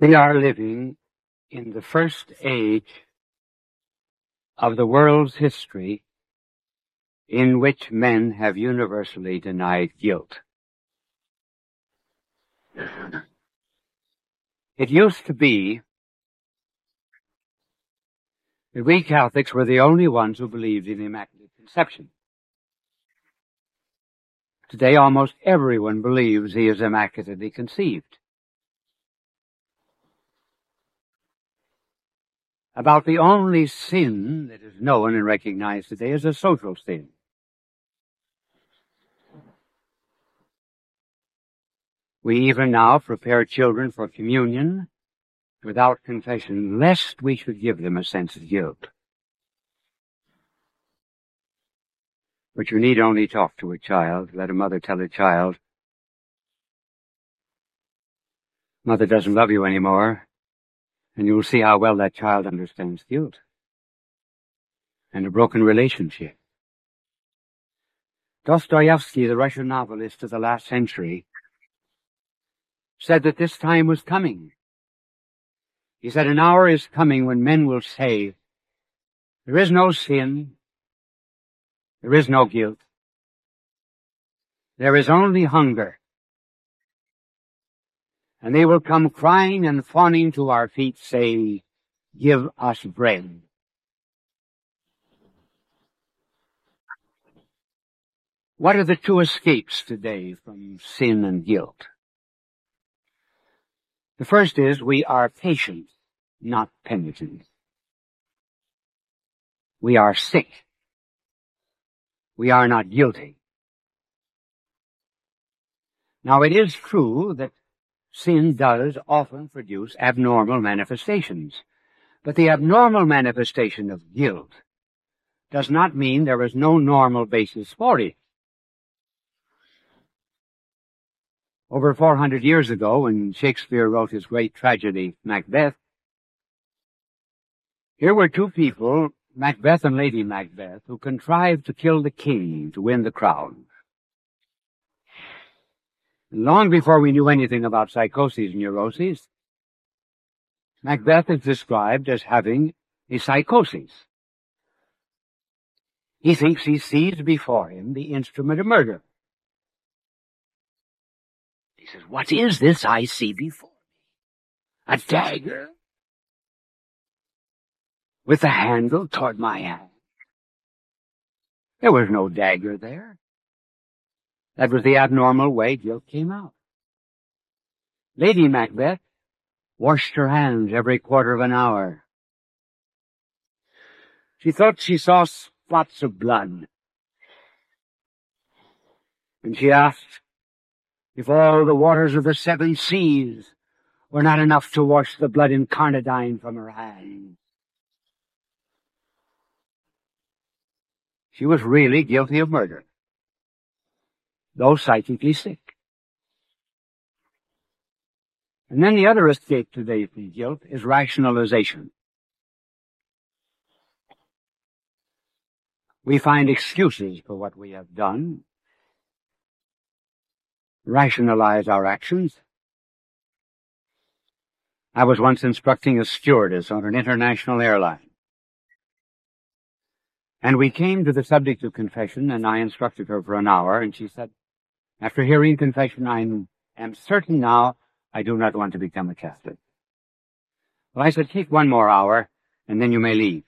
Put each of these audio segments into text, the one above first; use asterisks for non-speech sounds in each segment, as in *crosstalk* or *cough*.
We are living in the first age of the world's history in which men have universally denied guilt. It used to be that we Catholics were the only ones who believed in Immaculate Conception. Today almost everyone believes he is immaculately conceived. About the only sin that is known and recognized today is a social sin. We even now prepare children for communion without confession, lest we should give them a sense of guilt. But you need only talk to a child, let a mother tell a child, Mother doesn't love you anymore, and you'll see how well that child understands guilt and a broken relationship. Dostoevsky, the Russian novelist of the last century, said that this time was coming. He said, an hour is coming when men will say, there is no sin, there is no guilt, there is only hunger. And they will come crying and fawning to our feet, saying, give us bread. What are the two escapes today from sin and guilt? The first is we are patient, not penitent. We are sick. We are not guilty. Now it is true that sin does often produce abnormal manifestations, but the abnormal manifestation of guilt does not mean there is no normal basis for it. Over 400 years ago, when Shakespeare wrote his great tragedy, Macbeth, here were two people, Macbeth and Lady Macbeth, who contrived to kill the king to win the crown. Long before we knew anything about psychoses and neuroses, Macbeth is described as having a psychosis. He thinks he sees before him the instrument of murder. He says, what is this I see before me? A dagger? With the handle toward my hand. There was no dagger there. That was the abnormal way guilt came out. Lady Macbeth washed her hands every quarter of an hour. She thought she saw spots of blood. And she asked, if all the waters of the seven seas were not enough to wash the blood incarnadine from her hands. She was really guilty of murder, though psychically sick. And then the other escape today from guilt is rationalization. We find excuses for what we have done rationalize our actions. I was once instructing a stewardess on an international airline. And we came to the subject of confession, and I instructed her for an hour, and she said, after hearing confession, I am certain now I do not want to become a Catholic. Well, I said, take one more hour, and then you may leave.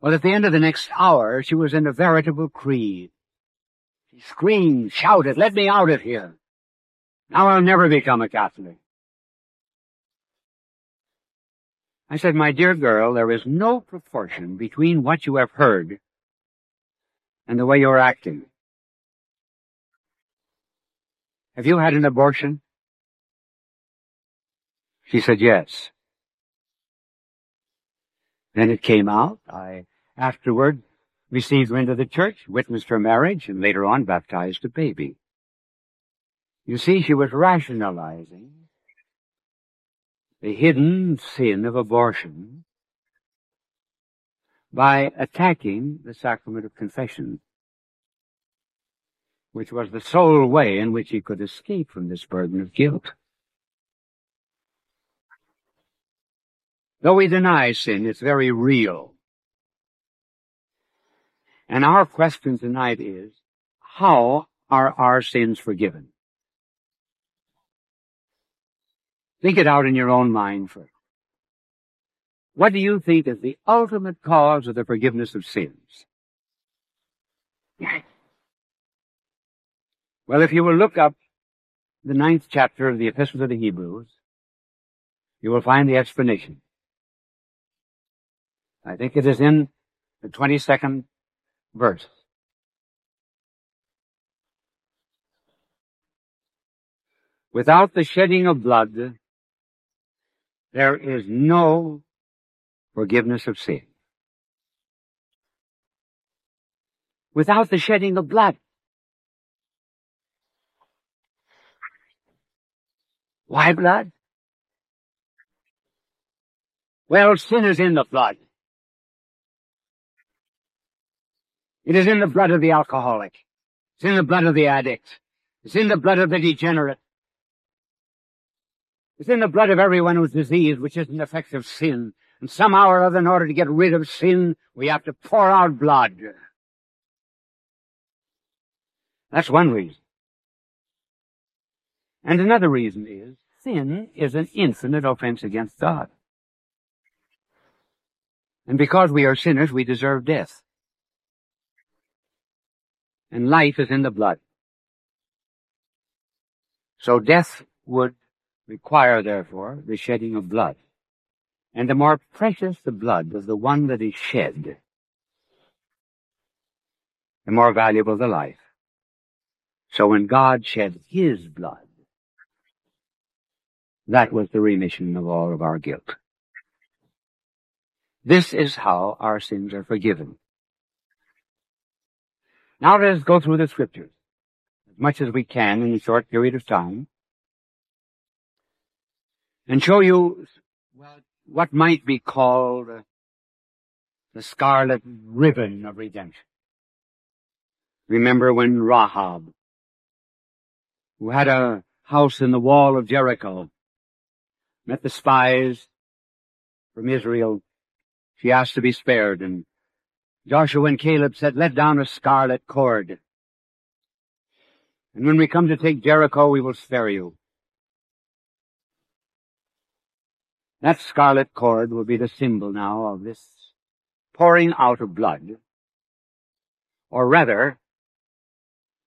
Well, at the end of the next hour, she was in a veritable creed. She screamed, shouted, let me out of here. Now I'll never become a Catholic. I said, my dear girl, there is no proportion between what you have heard and the way you're acting. Have you had an abortion? She said, yes. Then it came out. I afterward received her into the church, witnessed her marriage, and later on baptized a baby. You see, she was rationalizing the hidden sin of abortion by attacking the sacrament of confession, which was the sole way in which he could escape from this burden of guilt. Though we deny sin, it's very real. And our question tonight is, how are our sins forgiven? Think it out in your own mind first. What do you think is the ultimate cause of the forgiveness of sins? Well, if you will look up the ninth chapter of the Epistle to the Hebrews, you will find the explanation. I think it is in the 22nd verse. Without the shedding of blood, there is no forgiveness of sin. Without the shedding of blood. Why blood? Well, sin is in the blood. It is in the blood of the alcoholic. It's in the blood of the addict. It's in the blood of the degenerate. It's in the blood of everyone who's diseased, which is an effect of sin. And somehow or other, in order to get rid of sin, we have to pour out blood. That's one reason. And another reason is, sin is an infinite offense against God. And because we are sinners, we deserve death and life is in the blood. So death would require, therefore, the shedding of blood. And the more precious the blood of the one that is shed, the more valuable the life. So when God shed his blood, that was the remission of all of our guilt. This is how our sins are forgiven. Now let us go through the scriptures as much as we can in a short period of time and show you what might be called the scarlet ribbon of redemption. Remember when Rahab, who had a house in the wall of Jericho, met the spies from Israel, she asked to be spared and Joshua and Caleb said, let down a scarlet cord. And when we come to take Jericho, we will spare you. That scarlet cord will be the symbol now of this pouring out of blood. Or rather,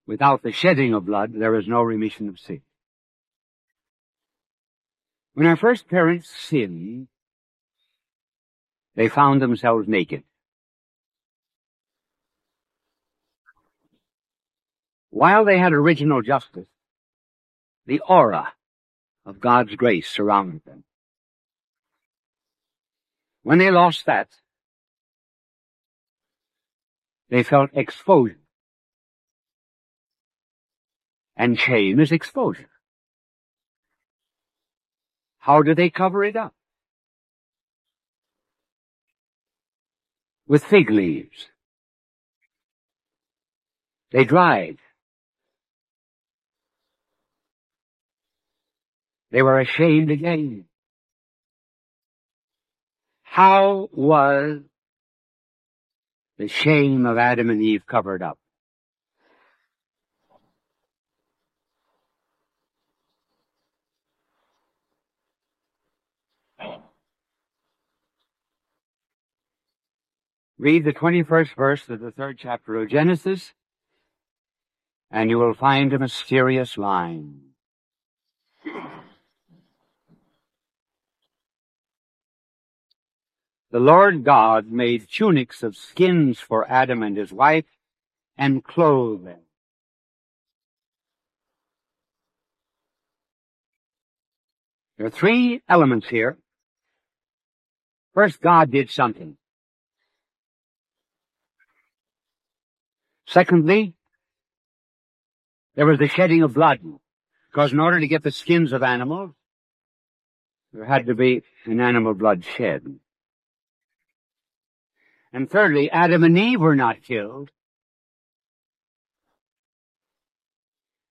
without the shedding of blood, there is no remission of sin. When our first parents sinned, they found themselves naked. While they had original justice, the aura of God's grace surrounded them. When they lost that, they felt exposure. And shame is exposure. How do they cover it up? With fig leaves. They dried They were ashamed again. How was the shame of Adam and Eve covered up? Read the 21st verse of the third chapter of Genesis, and you will find a mysterious line. the Lord God made tunics of skins for Adam and his wife and clothed them. There are three elements here. First, God did something. Secondly, there was the shedding of blood, because in order to get the skins of animals, there had to be an animal blood shed. And thirdly, Adam and Eve were not killed.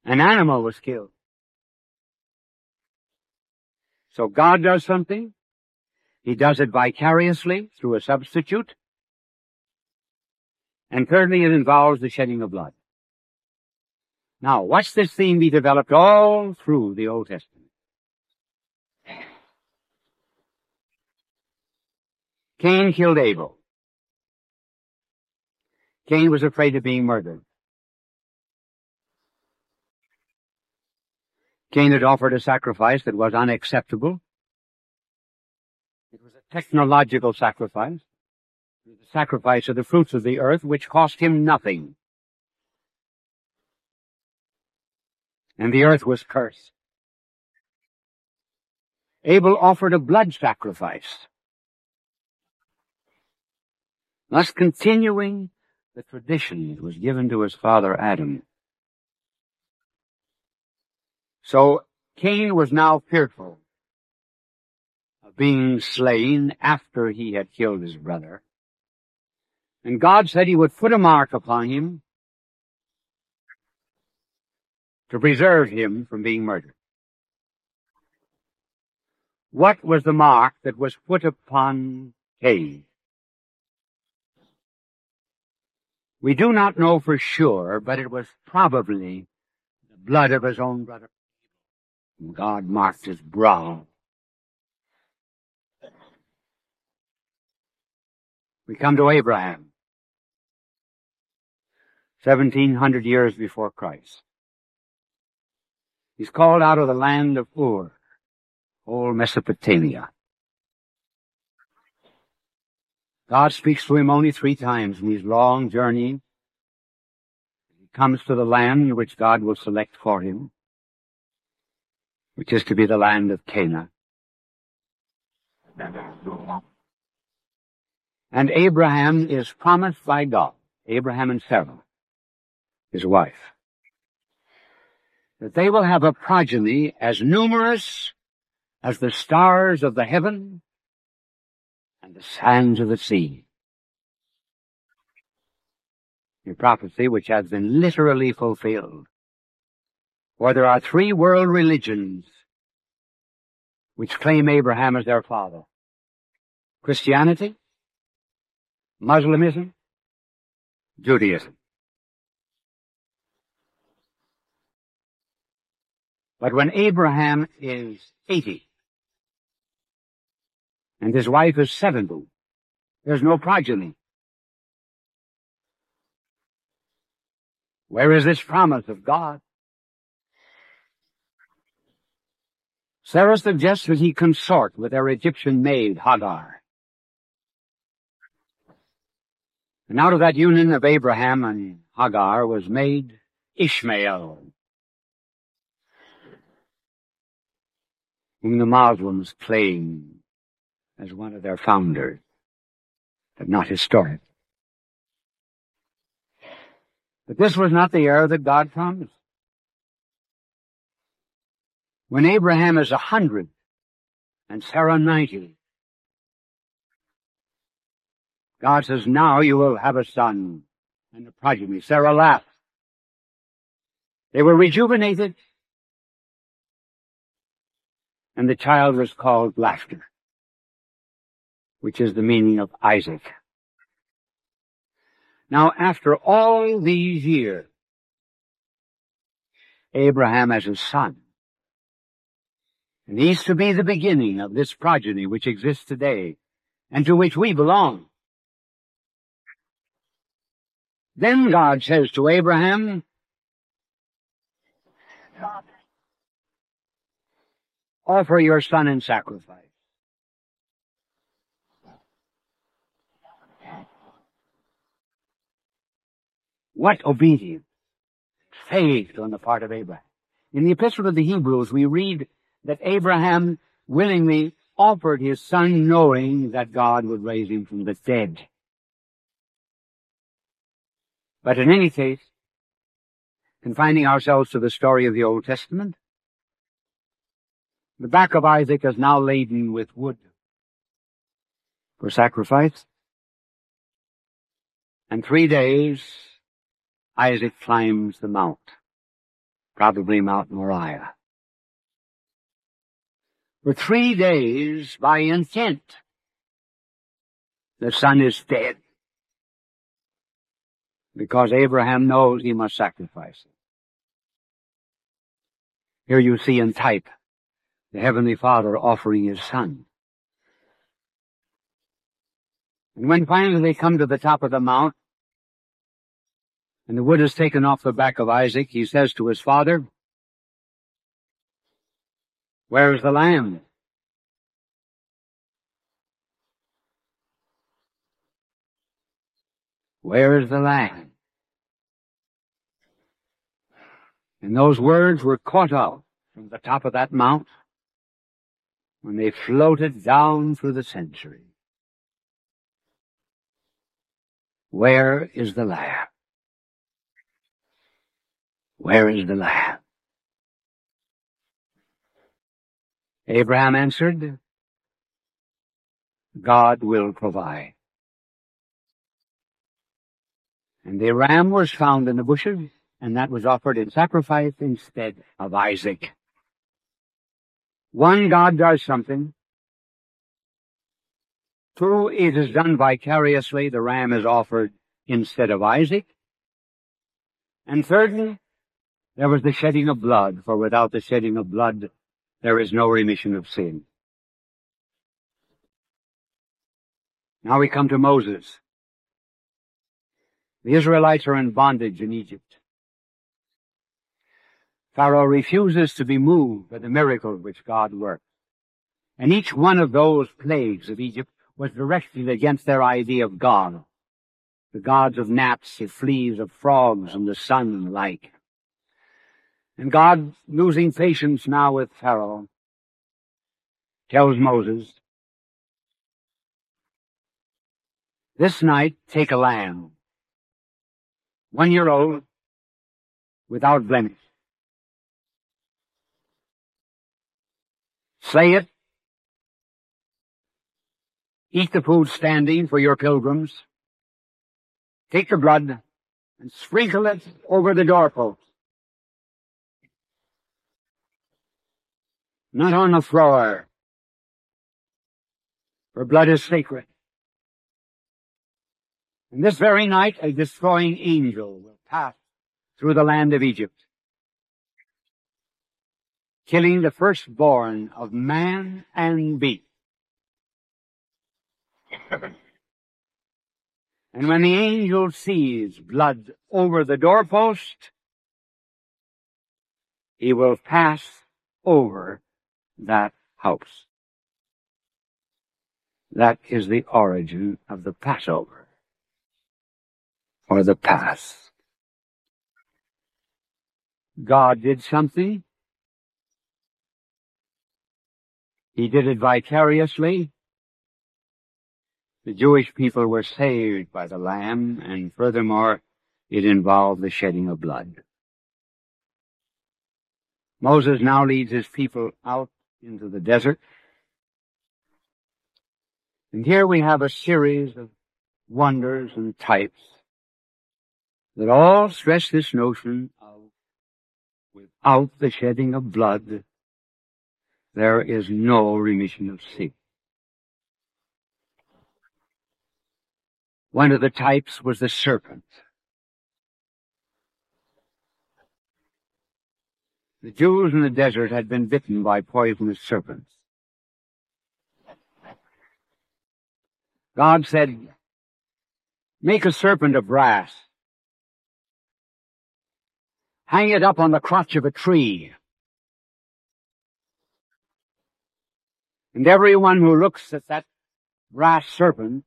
An animal was killed. So God does something, He does it vicariously through a substitute. And thirdly, it involves the shedding of blood. Now, watch this theme be developed all through the Old Testament. Cain killed Abel. Cain was afraid of being murdered. Cain had offered a sacrifice that was unacceptable. It was a technological sacrifice. Sacrifice of the fruits of the earth, which cost him nothing. And the earth was cursed. Abel offered a blood sacrifice, thus continuing the tradition that was given to his father Adam. So Cain was now fearful of being slain after he had killed his brother. And God said he would put a mark upon him to preserve him from being murdered. What was the mark that was put upon Cain? We do not know for sure, but it was probably the blood of his own brother. God marked his brow. We come to Abraham. 1700 years before Christ. He's called out of the land of Ur, old Mesopotamia. God speaks to him only three times in his long journey. He comes to the land which God will select for him which is to be the land of Canaan. And Abraham is promised by God, Abraham and Sarah, his wife, that they will have a progeny as numerous as the stars of the heaven and the sands of the sea. A prophecy which has been literally fulfilled. For there are three world religions which claim Abraham as their father. Christianity, Muslimism, Judaism. But when Abraham is 80 and his wife is 70, there's no progeny. Where is this promise of God? Sarah suggests that he consort with their Egyptian maid, Hagar. And out of that union of Abraham and Hagar was made Ishmael, whom the Muslims claim as one of their founders, but not historic. But this was not the heir that God promised. When Abraham is a hundred and Sarah ninety, God says, now you will have a son and a progeny. Sarah laughed. They were rejuvenated and the child was called laughter, which is the meaning of Isaac. Now after all these years, Abraham has a son and he's to be the beginning of this progeny which exists today and to which we belong. Then God says to Abraham, offer your son in sacrifice. What obedience, faith on the part of Abraham. In the Epistle of the Hebrews, we read that Abraham willingly offered his son knowing that God would raise him from the dead. But in any case, confining ourselves to the story of the Old Testament, the back of Isaac is now laden with wood for sacrifice. And three days, Isaac climbs the mount, probably Mount Moriah for three days by intent. the son is dead. Because Abraham knows he must sacrifice. Here you see in type the Heavenly Father offering His Son. And when finally they come to the top of the mount, and the wood is taken off the back of Isaac, he says to his father, Where is the lamb? Where is the lamb? And those words were caught out from the top of that mount when they floated down through the centuries. Where is the lamb? Where is the lamb? Abraham answered, God will provide. And the ram was found in the bushes, and that was offered in sacrifice instead of Isaac. One, God does something. Two, it is done vicariously. The ram is offered instead of Isaac. And thirdly, there was the shedding of blood, for without the shedding of blood, there is no remission of sin. Now we come to Moses. The Israelites are in bondage in Egypt. Pharaoh refuses to be moved by the miracle which God worked. And each one of those plagues of Egypt was directed against their idea of God. The gods of gnats, of fleas, of frogs, and the sun and like. And God, losing patience now with Pharaoh, tells Moses, This night take a lamb, one year old, without blemish. Slay it. Eat the food standing for your pilgrims. Take the blood and sprinkle it over the doorpost. Not on the floor, for blood is sacred. And this very night a destroying angel will pass through the land of Egypt killing the firstborn of man and beast. *laughs* and when the angel sees blood over the doorpost, he will pass over that house. That is the origin of the Passover, or the Pasch. God did something He did it vicariously. The Jewish people were saved by the Lamb, and furthermore, it involved the shedding of blood. Moses now leads his people out into the desert. And here we have a series of wonders and types that all stress this notion of without the shedding of blood, there is no remission of sin. One of the types was the serpent. The Jews in the desert had been bitten by poisonous serpents. God said, make a serpent of brass. Hang it up on the crotch of a tree. And everyone who looks at that brass serpent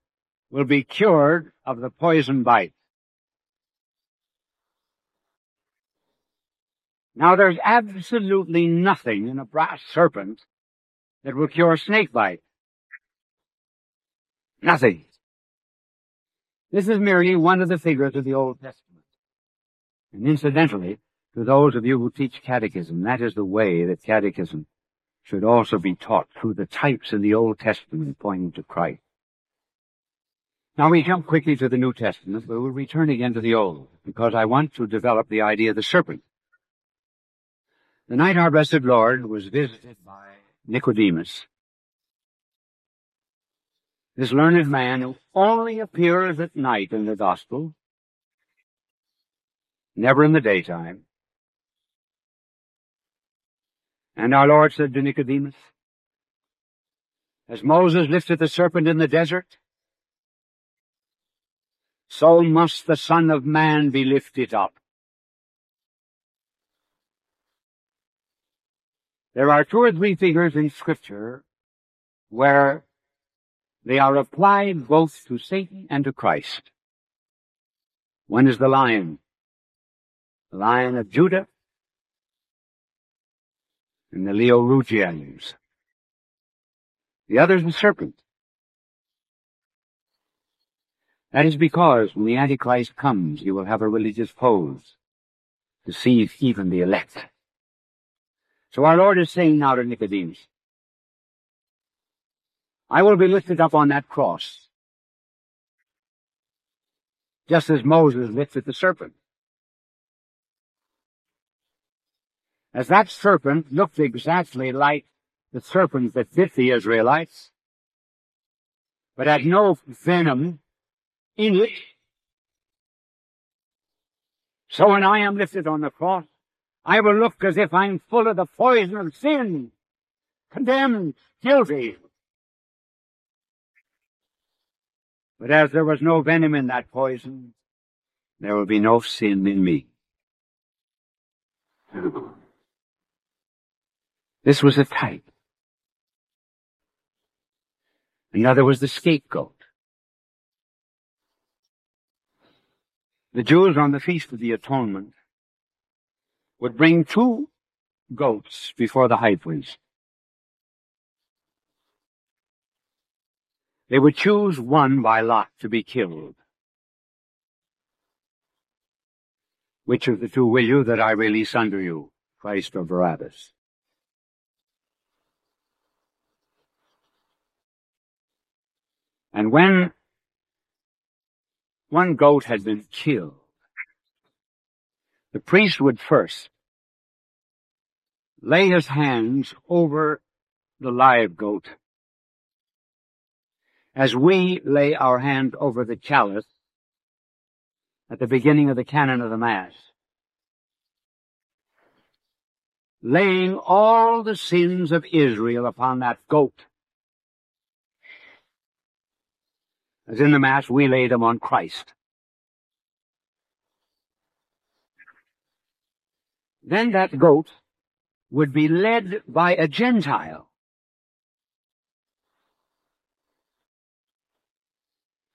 will be cured of the poison bite. Now there's absolutely nothing in a brass serpent that will cure snake bite. Nothing. This is merely one of the figures of the Old Testament. And incidentally, to those of you who teach catechism, that is the way that catechism should also be taught through the types in the Old Testament pointing to Christ. Now we jump quickly to the New Testament, but we'll return again to the Old, because I want to develop the idea of the serpent. The night our blessed Lord was visited by Nicodemus, This learned man who only appears at night in the gospel, never in the daytime. And our Lord said to Nicodemus, as Moses lifted the serpent in the desert, so must the Son of Man be lifted up. There are two or three figures in Scripture where they are applied both to Satan and to Christ. One is the lion, the lion of Judah, and the Leo rugiens. The other is the serpent. That is because when the Antichrist comes, he will have a religious pose, to deceive even the elect. So our Lord is saying now to Nicodemus, I will be lifted up on that cross, just as Moses lifted the serpent. As that serpent looked exactly like the serpent that bit the Israelites, but had no venom in it. So when I am lifted on the cross, I will look as if I'm full of the poison of sin, condemned, guilty. But as there was no venom in that poison, there will be no sin in me. *laughs* This was a type. Another was the scapegoat. The Jews on the Feast of the Atonement would bring two goats before the high priest. They would choose one by lot to be killed. Which of the two will you that I release unto you, Christ or Barabbas? And when one goat had been killed. The priest would first lay his hands over the live goat as we lay our hand over the chalice at the beginning of the canon of the Mass, laying all the sins of Israel upon that goat. As in the Mass, we lay them on Christ. Then that goat would be led by a Gentile.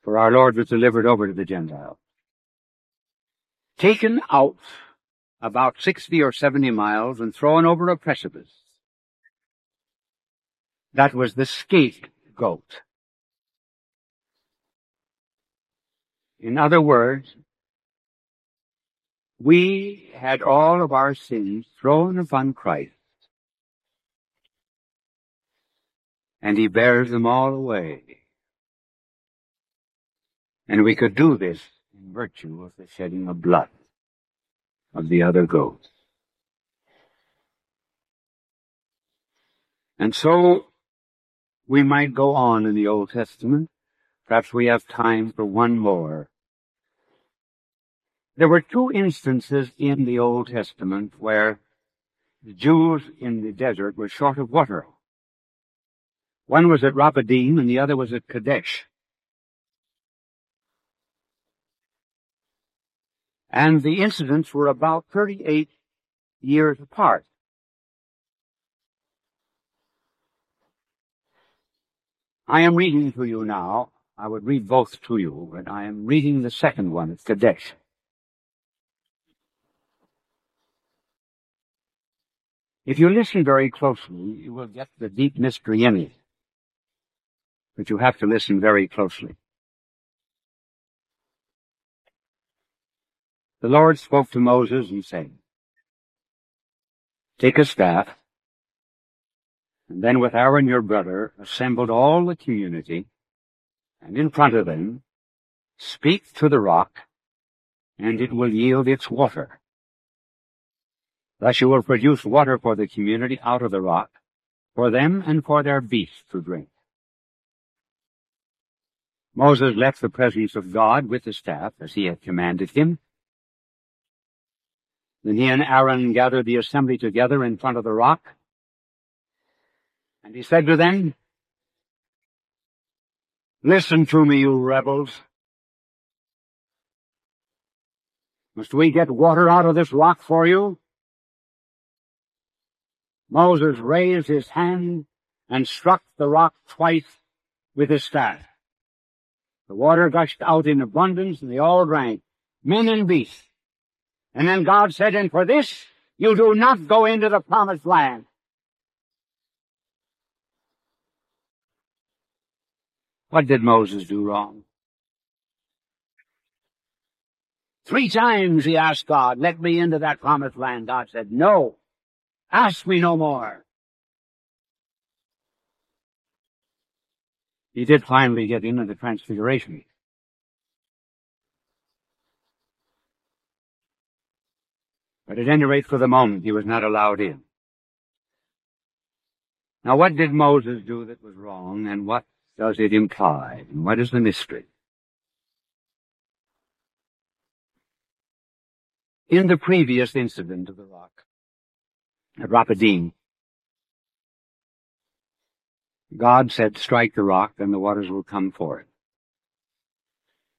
For our Lord was delivered over to the Gentiles. Taken out about 60 or 70 miles and thrown over a precipice. That was the scapegoat. In other words, we had all of our sins thrown upon Christ, and he bears them all away. And we could do this in virtue of the shedding of blood of the other goats. And so we might go on in the Old Testament. Perhaps we have time for one more. There were two instances in the Old Testament where the Jews in the desert were short of water. One was at Rephidim and the other was at Kadesh. And the incidents were about 38 years apart. I am reading to you now. I would read both to you, but I am reading the second one at Kadesh. If you listen very closely, you will get the deep mystery in it. But you have to listen very closely. The Lord spoke to Moses and said, Take a staff, and then with Aaron your brother assembled all the community, and in front of them speak to the rock, and it will yield its water. Thus you will produce water for the community out of the rock, for them and for their beasts to drink. Moses left the presence of God with the staff as he had commanded him. Then he and Aaron gathered the assembly together in front of the rock. And he said to them, Listen to me, you rebels. Must we get water out of this rock for you? Moses raised his hand and struck the rock twice with his staff. The water gushed out in abundance and they all drank, men and beasts. And then God said, and for this you do not go into the promised land. What did Moses do wrong? Three times he asked God, let me into that promised land. God said, no, ask me no more. He did finally get into the transfiguration. But at any rate, for the moment, he was not allowed in. Now, what did Moses do that was wrong, and what does it imply, and what is the mystery? In the previous incident of the rock at Rephidim, God said, strike the rock, and the waters will come forth.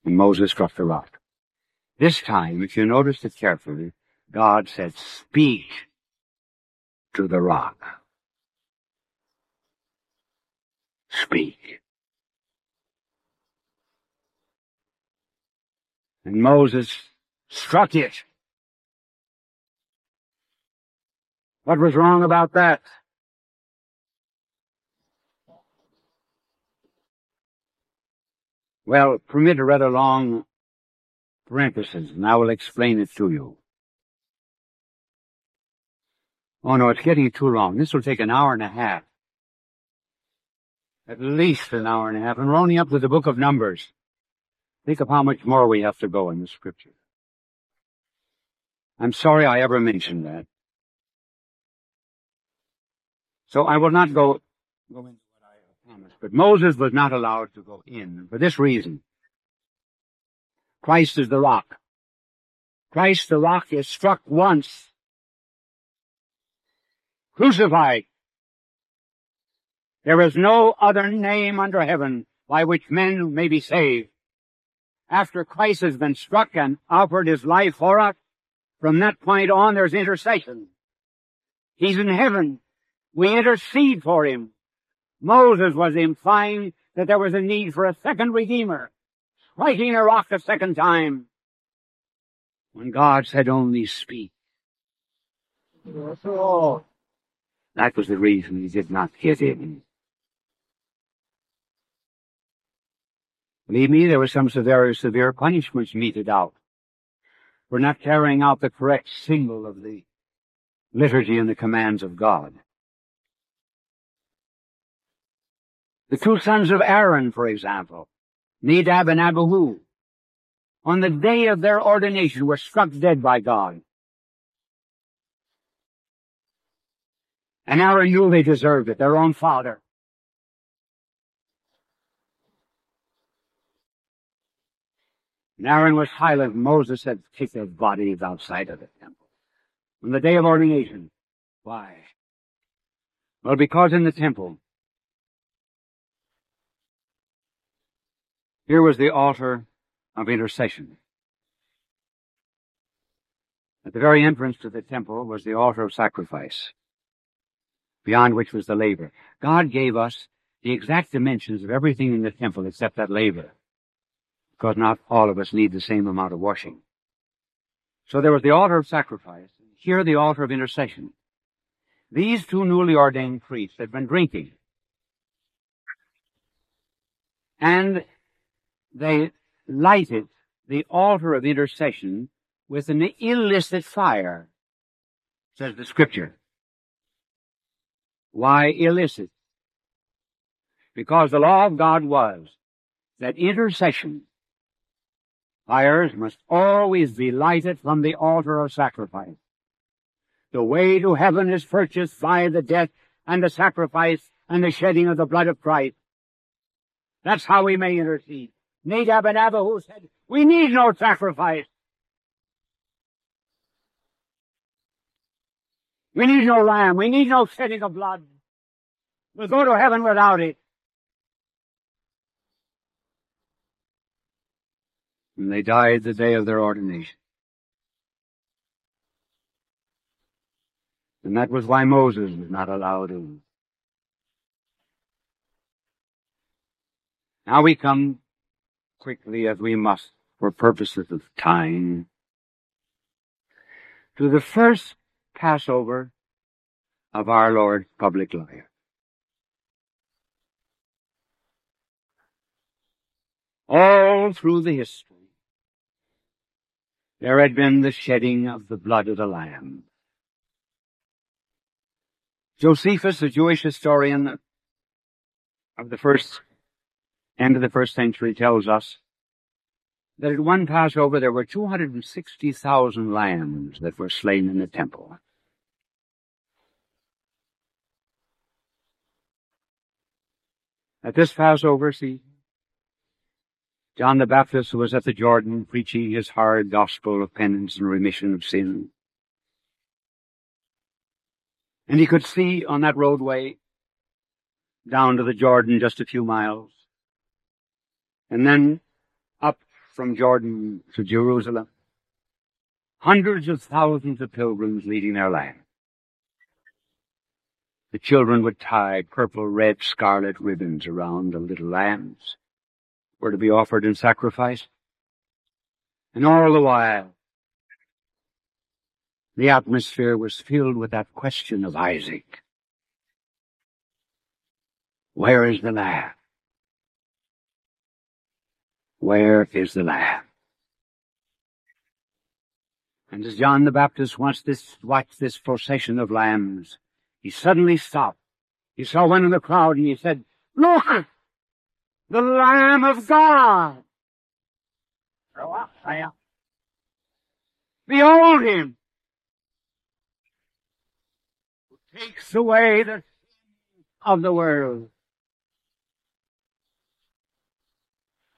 And Moses struck the rock. This time, if you notice it carefully, God said, speak to the rock. Speak. And Moses struck it. What was wrong about that? Well, permit a rather long parenthesis, and I will explain it to you. Oh no, it's getting too long. This will take an hour and a half. At least an hour and a half, and we're only up to the book of Numbers. Think of how much more we have to go in the scripture. I'm sorry I ever mentioned that. So I will not go, go into what I promised, but Moses was not allowed to go in for this reason. Christ is the rock. Christ the rock is struck once. Crucified. There is no other name under heaven by which men may be saved. After Christ has been struck and offered his life for us, from that point on there's intercession. He's in heaven. We intercede for him. Moses was implying that there was a need for a second Redeemer, striking a rock a second time. When God said only speak. That was the reason he did not hit him. Believe me, there were some very severe punishments meted out for not carrying out the correct symbol of the liturgy and the commands of God. The two sons of Aaron, for example, Nadab and Abihu, on the day of their ordination were struck dead by God. And Aaron knew they deserved it, their own father. And Aaron was silent. Moses had kicked their bodies outside of the temple. On the day of ordination. Why? Well, because in the temple, here was the altar of intercession. At the very entrance to the temple was the altar of sacrifice, beyond which was the laver. God gave us the exact dimensions of everything in the temple except that laver because not all of us need the same amount of washing. So there was the altar of sacrifice, here the altar of intercession. These two newly ordained priests had been drinking. And they lighted the altar of intercession with an illicit fire, says the scripture. Why illicit? Because the law of God was that intercession Fires must always be lighted from the altar of sacrifice. The way to heaven is purchased by the death and the sacrifice and the shedding of the blood of Christ. That's how we may intercede. Nadab and Abihu said, we need no sacrifice. We need no lamb. We need no shedding of blood. We'll go to heaven without it. And they died the day of their ordination. And that was why Moses was not allowed in. Now we come quickly as we must for purposes of time to the first Passover of our Lord's public life. All through the history, there had been the shedding of the blood of the Lamb. Josephus, the Jewish historian of the first end of the first century, tells us that at one Passover there were 260,000 lambs that were slain in the temple. At this Passover season, John the Baptist was at the Jordan preaching his hard gospel of penance and remission of sin. And he could see on that roadway down to the Jordan just a few miles. And then up from Jordan to Jerusalem. Hundreds of thousands of pilgrims leading their lamb. The children would tie purple, red, scarlet ribbons around the little lambs, were to be offered in sacrifice. And all the while, the atmosphere was filled with that question of Isaac. Where is the lamb? Where is the lamb? And as John the Baptist watched this, watched this procession of lambs, he suddenly stopped. He saw one in the crowd and he said, Look! The Lamb of God! Behold him! Who takes away the sin of the world.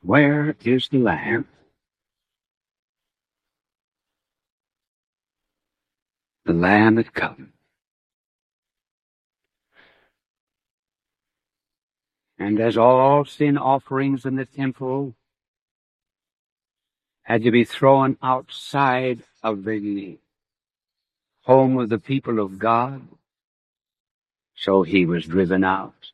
Where is the Lamb? The Lamb had come. And as all sin offerings in the temple had to be thrown outside of the home of the people of God, so he was driven out.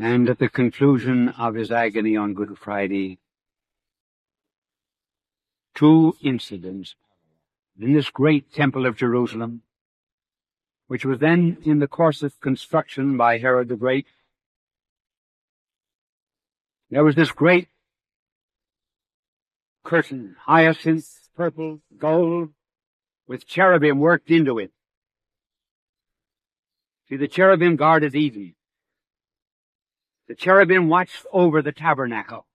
And at the conclusion of his agony on Good Friday, two incidents in this great temple of Jerusalem, which was then in the course of construction by Herod the Great. There was this great curtain, hyacinth, purple, gold, with cherubim worked into it. See, the cherubim guarded Eden. The cherubim watched over the tabernacle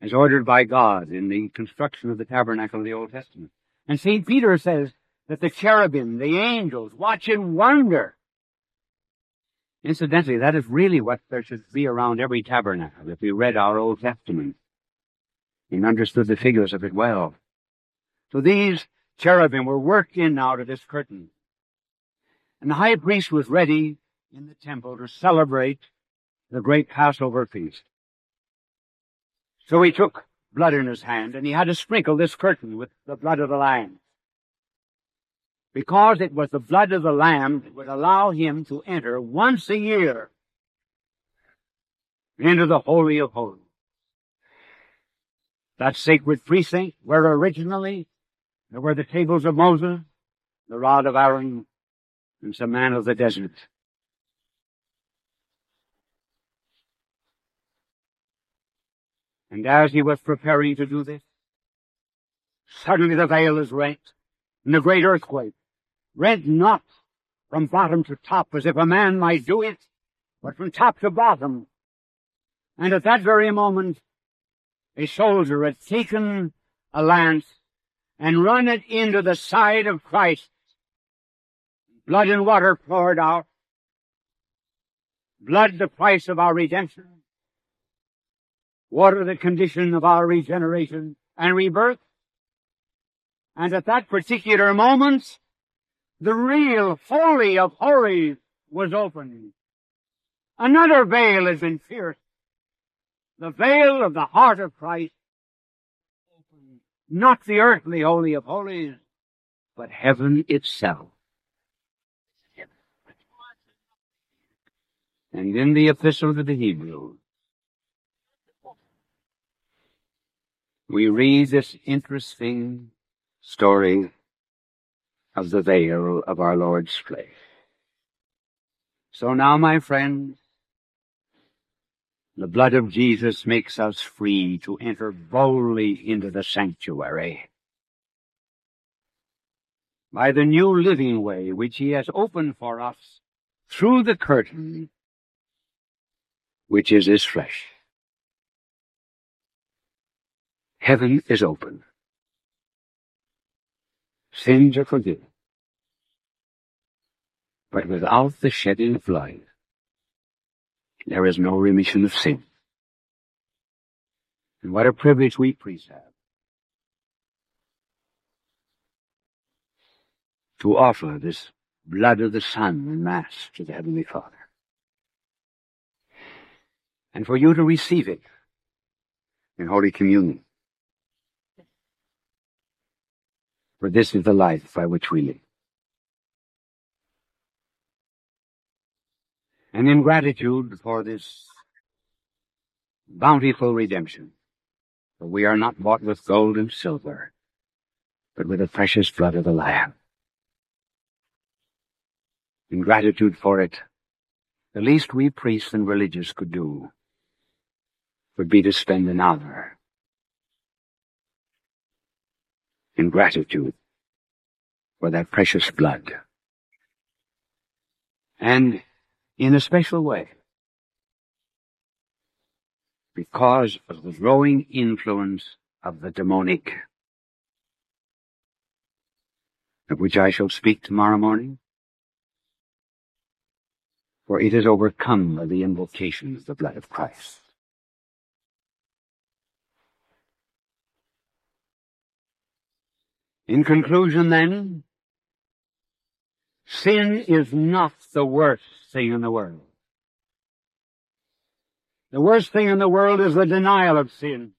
as ordered by God in the construction of the tabernacle of the Old Testament. And St. Peter says that the cherubim, the angels, watch in wonder. Incidentally, that is really what there should be around every tabernacle if we read our Old Testament and understood the figures of it well. So these cherubim were worked in out of this curtain. And the high priest was ready in the temple to celebrate the great Passover feast. So he took blood in his hand and he had to sprinkle this curtain with the blood of the lamb. Because it was the blood of the lamb that would allow him to enter once a year into the Holy of Holies. That sacred precinct where originally there were the tables of Moses, the rod of Aaron, and some manna of the desert. And as he was preparing to do this, suddenly the veil is rent, and a great earthquake, rent not from bottom to top as if a man might do it, but from top to bottom. And at that very moment, a soldier had taken a lance and run it into the side of Christ. Blood and water poured out. blood the price of our redemption, water the condition of our regeneration and rebirth. And at that particular moment, the real holy of holies was opened. Another veil had been pierced. The veil of the heart of Christ. Not the earthly holy of holies, but heaven itself. And in the epistle to the Hebrews, we read this interesting story of the veil of our Lord's flesh. So now, my friends, the blood of Jesus makes us free to enter boldly into the sanctuary. By the new living way which he has opened for us through the curtain, which is his flesh. Heaven is open. Sins are forgiven. But without the shedding of blood, there is no remission of sin. And what a privilege we priests have. To offer this blood of the Son in Mass to the Heavenly Father. And for you to receive it in Holy Communion. For this is the life by which we live. And in gratitude for this bountiful redemption, for we are not bought with gold and silver, but with the precious blood of the Lamb. In gratitude for it, the least we priests and religious could do would be to spend an hour in gratitude for that precious blood. And in a special way, because of the growing influence of the demonic, of which I shall speak tomorrow morning, for it is overcome by the invocation of the blood of Christ. In conclusion then, sin is not the worst thing in the world. The worst thing in the world is the denial of sin.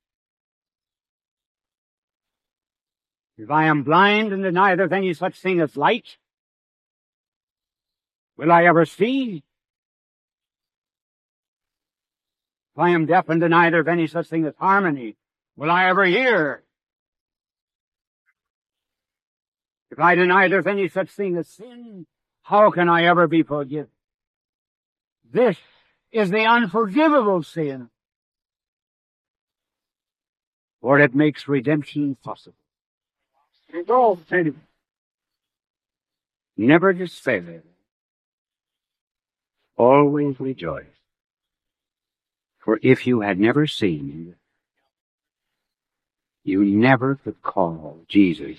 If I am blind and deny there's any such thing as light, will I ever see? If I am deaf and deny there's any such thing as harmony, will I ever hear? If I deny there's any such thing as sin, how can I ever be forgiven? This is the unforgivable sin. For it makes redemption possible. Never despair. Always rejoice. For if you had never seen, you never could call Jesus